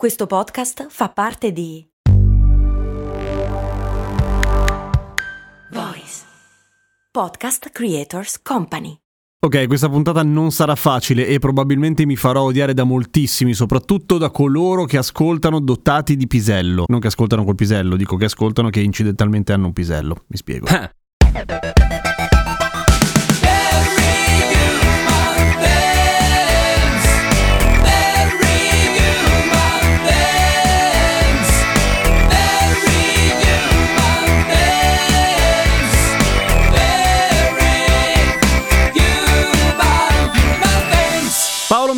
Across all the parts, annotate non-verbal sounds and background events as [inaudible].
Questo podcast fa parte di Voice Podcast Creators Company. Ok, questa puntata non sarà facile e probabilmente mi farò odiare da moltissimi, soprattutto da coloro che ascoltano dotati di pisello. Non che ascoltano col pisello, dico che ascoltano che incidentalmente hanno un pisello. Mi spiego. [laughs]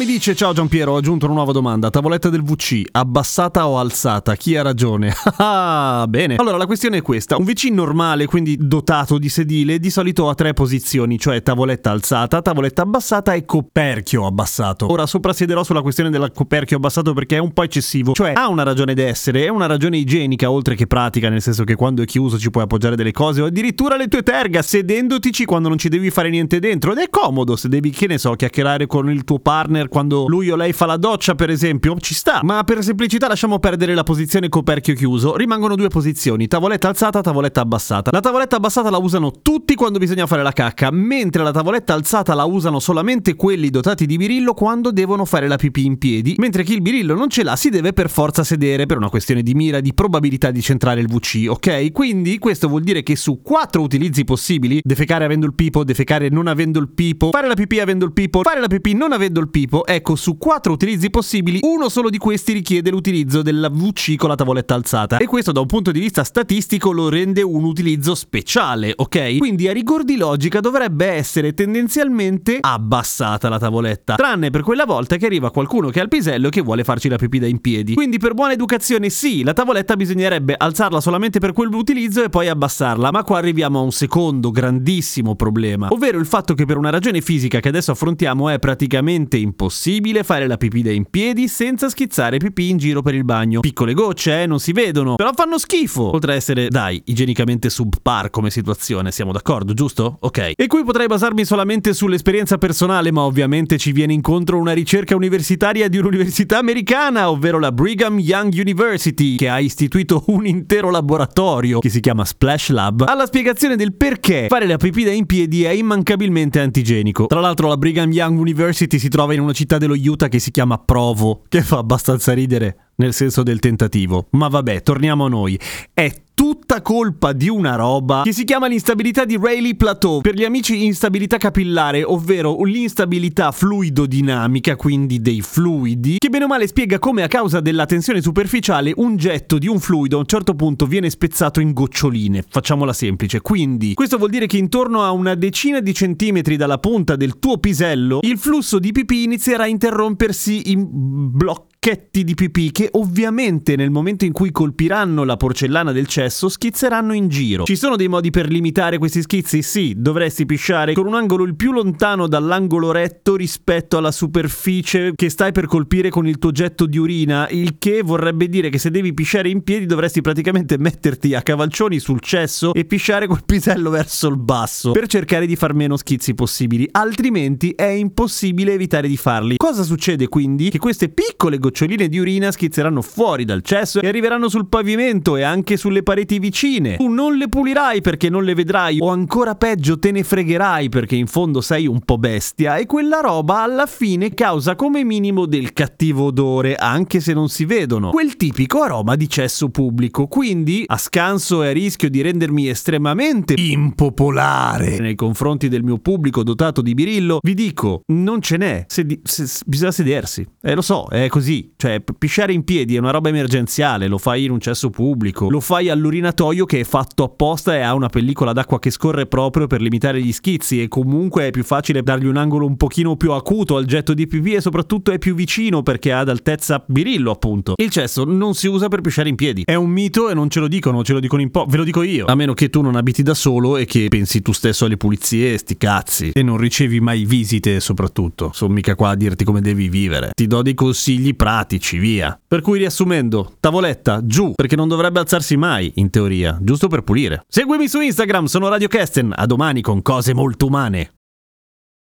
mi dice: Ciao Giampiero, ho aggiunto una nuova domanda. Tavoletta del VC, abbassata o alzata? Chi ha ragione? [laughs] Ah, bene. Allora, la questione è questa: un VC normale, quindi dotato di sedile, di solito ha tre posizioni, cioè tavoletta alzata, tavoletta abbassata e coperchio abbassato. Ora soprassiederò sulla questione del coperchio abbassato perché è un po' eccessivo, cioè ha una ragione d'essere, è una ragione igienica oltre che pratica, nel senso che quando è chiuso ci puoi appoggiare delle cose o addirittura le tue terga sedendotici quando non ci devi fare niente dentro ed è comodo se devi, che ne so, chiacchierare con il tuo partner quando lui o lei fa la doccia, per esempio, ci sta. Ma per semplicità lasciamo perdere la posizione coperchio chiuso. Rimangono due posizioni, tavoletta alzata, tavoletta abbassata. La tavoletta abbassata la usano tutti quando bisogna fare la cacca, mentre la tavoletta alzata la usano solamente quelli dotati di birillo quando devono fare la pipì in piedi, mentre chi il birillo non ce l'ha si deve per forza sedere per una questione di mira, di probabilità di centrare il VC, ok? Quindi questo vuol dire che su quattro utilizzi possibili, defecare avendo il pipo, defecare non avendo il pipo, fare la pipì avendo il pipo, fare la pipì non avendo il pipo, ecco, su quattro utilizzi possibili, uno solo di questi richiede l'utilizzo della VC con la tavoletta alzata. E questo da un punto di vista statistico lo rende un utilizzo speciale, ok? Quindi a rigor di logica dovrebbe essere tendenzialmente abbassata la tavoletta, tranne per quella volta che arriva qualcuno che ha il pisello e che vuole farci la pipì da in piedi. Quindi per buona educazione sì, la tavoletta bisognerebbe alzarla solamente per quell'utilizzo e poi abbassarla, ma qua arriviamo a un secondo grandissimo problema, ovvero il fatto che per una ragione fisica che adesso affrontiamo è praticamente impossibile fare la pipì da in piedi senza schizzare pipì in giro per il bagno. Piccole gocce, eh, non si vedono, però fanno schifo. Oltre a essere, dai, igienicamente subpar come situazione, siamo d'accordo, giusto? Ok. E qui potrei basarmi solamente sull'esperienza personale, ma ovviamente ci viene incontro una ricerca universitaria di un'università americana, ovvero la Brigham Young University, che ha istituito un intero laboratorio che si chiama Splash Lab, alla spiegazione del perché fare la pipì da in piedi è immancabilmente antigenico. Tra l'altro la Brigham Young University si trova in una città dello Utah che si chiama Provo, che fa abbastanza ridere nel senso del tentativo. Ma vabbè, torniamo a noi. È tutta colpa di una roba che si chiama l'instabilità di Rayleigh Plateau. Per gli amici instabilità capillare, ovvero l'instabilità fluidodinamica, quindi dei fluidi, che bene o male spiega come a causa della tensione superficiale un getto di un fluido a un certo punto viene spezzato in goccioline. Facciamola semplice. Quindi, questo vuol dire che intorno a una decina di centimetri dalla punta del tuo pisello, il flusso di pipì inizierà a interrompersi in blocchi pacchetti di pipì che ovviamente nel momento in cui colpiranno la porcellana del cesso schizzeranno in giro. Ci sono dei modi per limitare questi schizzi? Sì, dovresti pisciare con un angolo il più lontano dall'angolo retto rispetto alla superficie che stai per colpire con il tuo getto di urina, il che vorrebbe dire che se devi pisciare in piedi dovresti praticamente metterti a cavalcioni sul cesso e pisciare col pisello verso il basso per cercare di far meno schizzi possibili, altrimenti è impossibile evitare di farli. Cosa succede quindi? Che queste piccole goccioline di urina schizzeranno fuori dal cesso e arriveranno sul pavimento e anche sulle pareti vicine. Tu non le pulirai perché non le vedrai o ancora peggio te ne fregherai perché in fondo sei un po' bestia e quella roba alla fine causa come minimo del cattivo odore anche se non si vedono. Quel tipico aroma di cesso pubblico. Quindi a scanso e a rischio di rendermi estremamente impopolare nei confronti del mio pubblico dotato di birillo, vi dico, non ce n'è. Sedi- se- bisogna sedersi. Eh lo so, è così. Cioè, pisciare in piedi è una roba emergenziale, lo fai in un cesso pubblico, lo fai all'urinatoio che è fatto apposta e ha una pellicola d'acqua che scorre proprio per limitare gli schizzi e comunque è più facile dargli un angolo un pochino più acuto al getto di pipì e soprattutto è più vicino perché ha ad altezza birillo, appunto. Il cesso non si usa per pisciare in piedi. È un mito e non ce lo dicono, ce lo dicono in po', ve lo dico io. A meno che tu non abiti da solo e che pensi tu stesso alle pulizie, sti cazzi. E non ricevi mai visite, soprattutto. Sono mica qua a dirti come devi vivere. Ti do dei consigli pratici, via. Per cui riassumendo, tavoletta giù, perché non dovrebbe alzarsi mai, in teoria, giusto per pulire. Seguimi su Instagram, sono Radio Kesten, a domani con cose molto umane.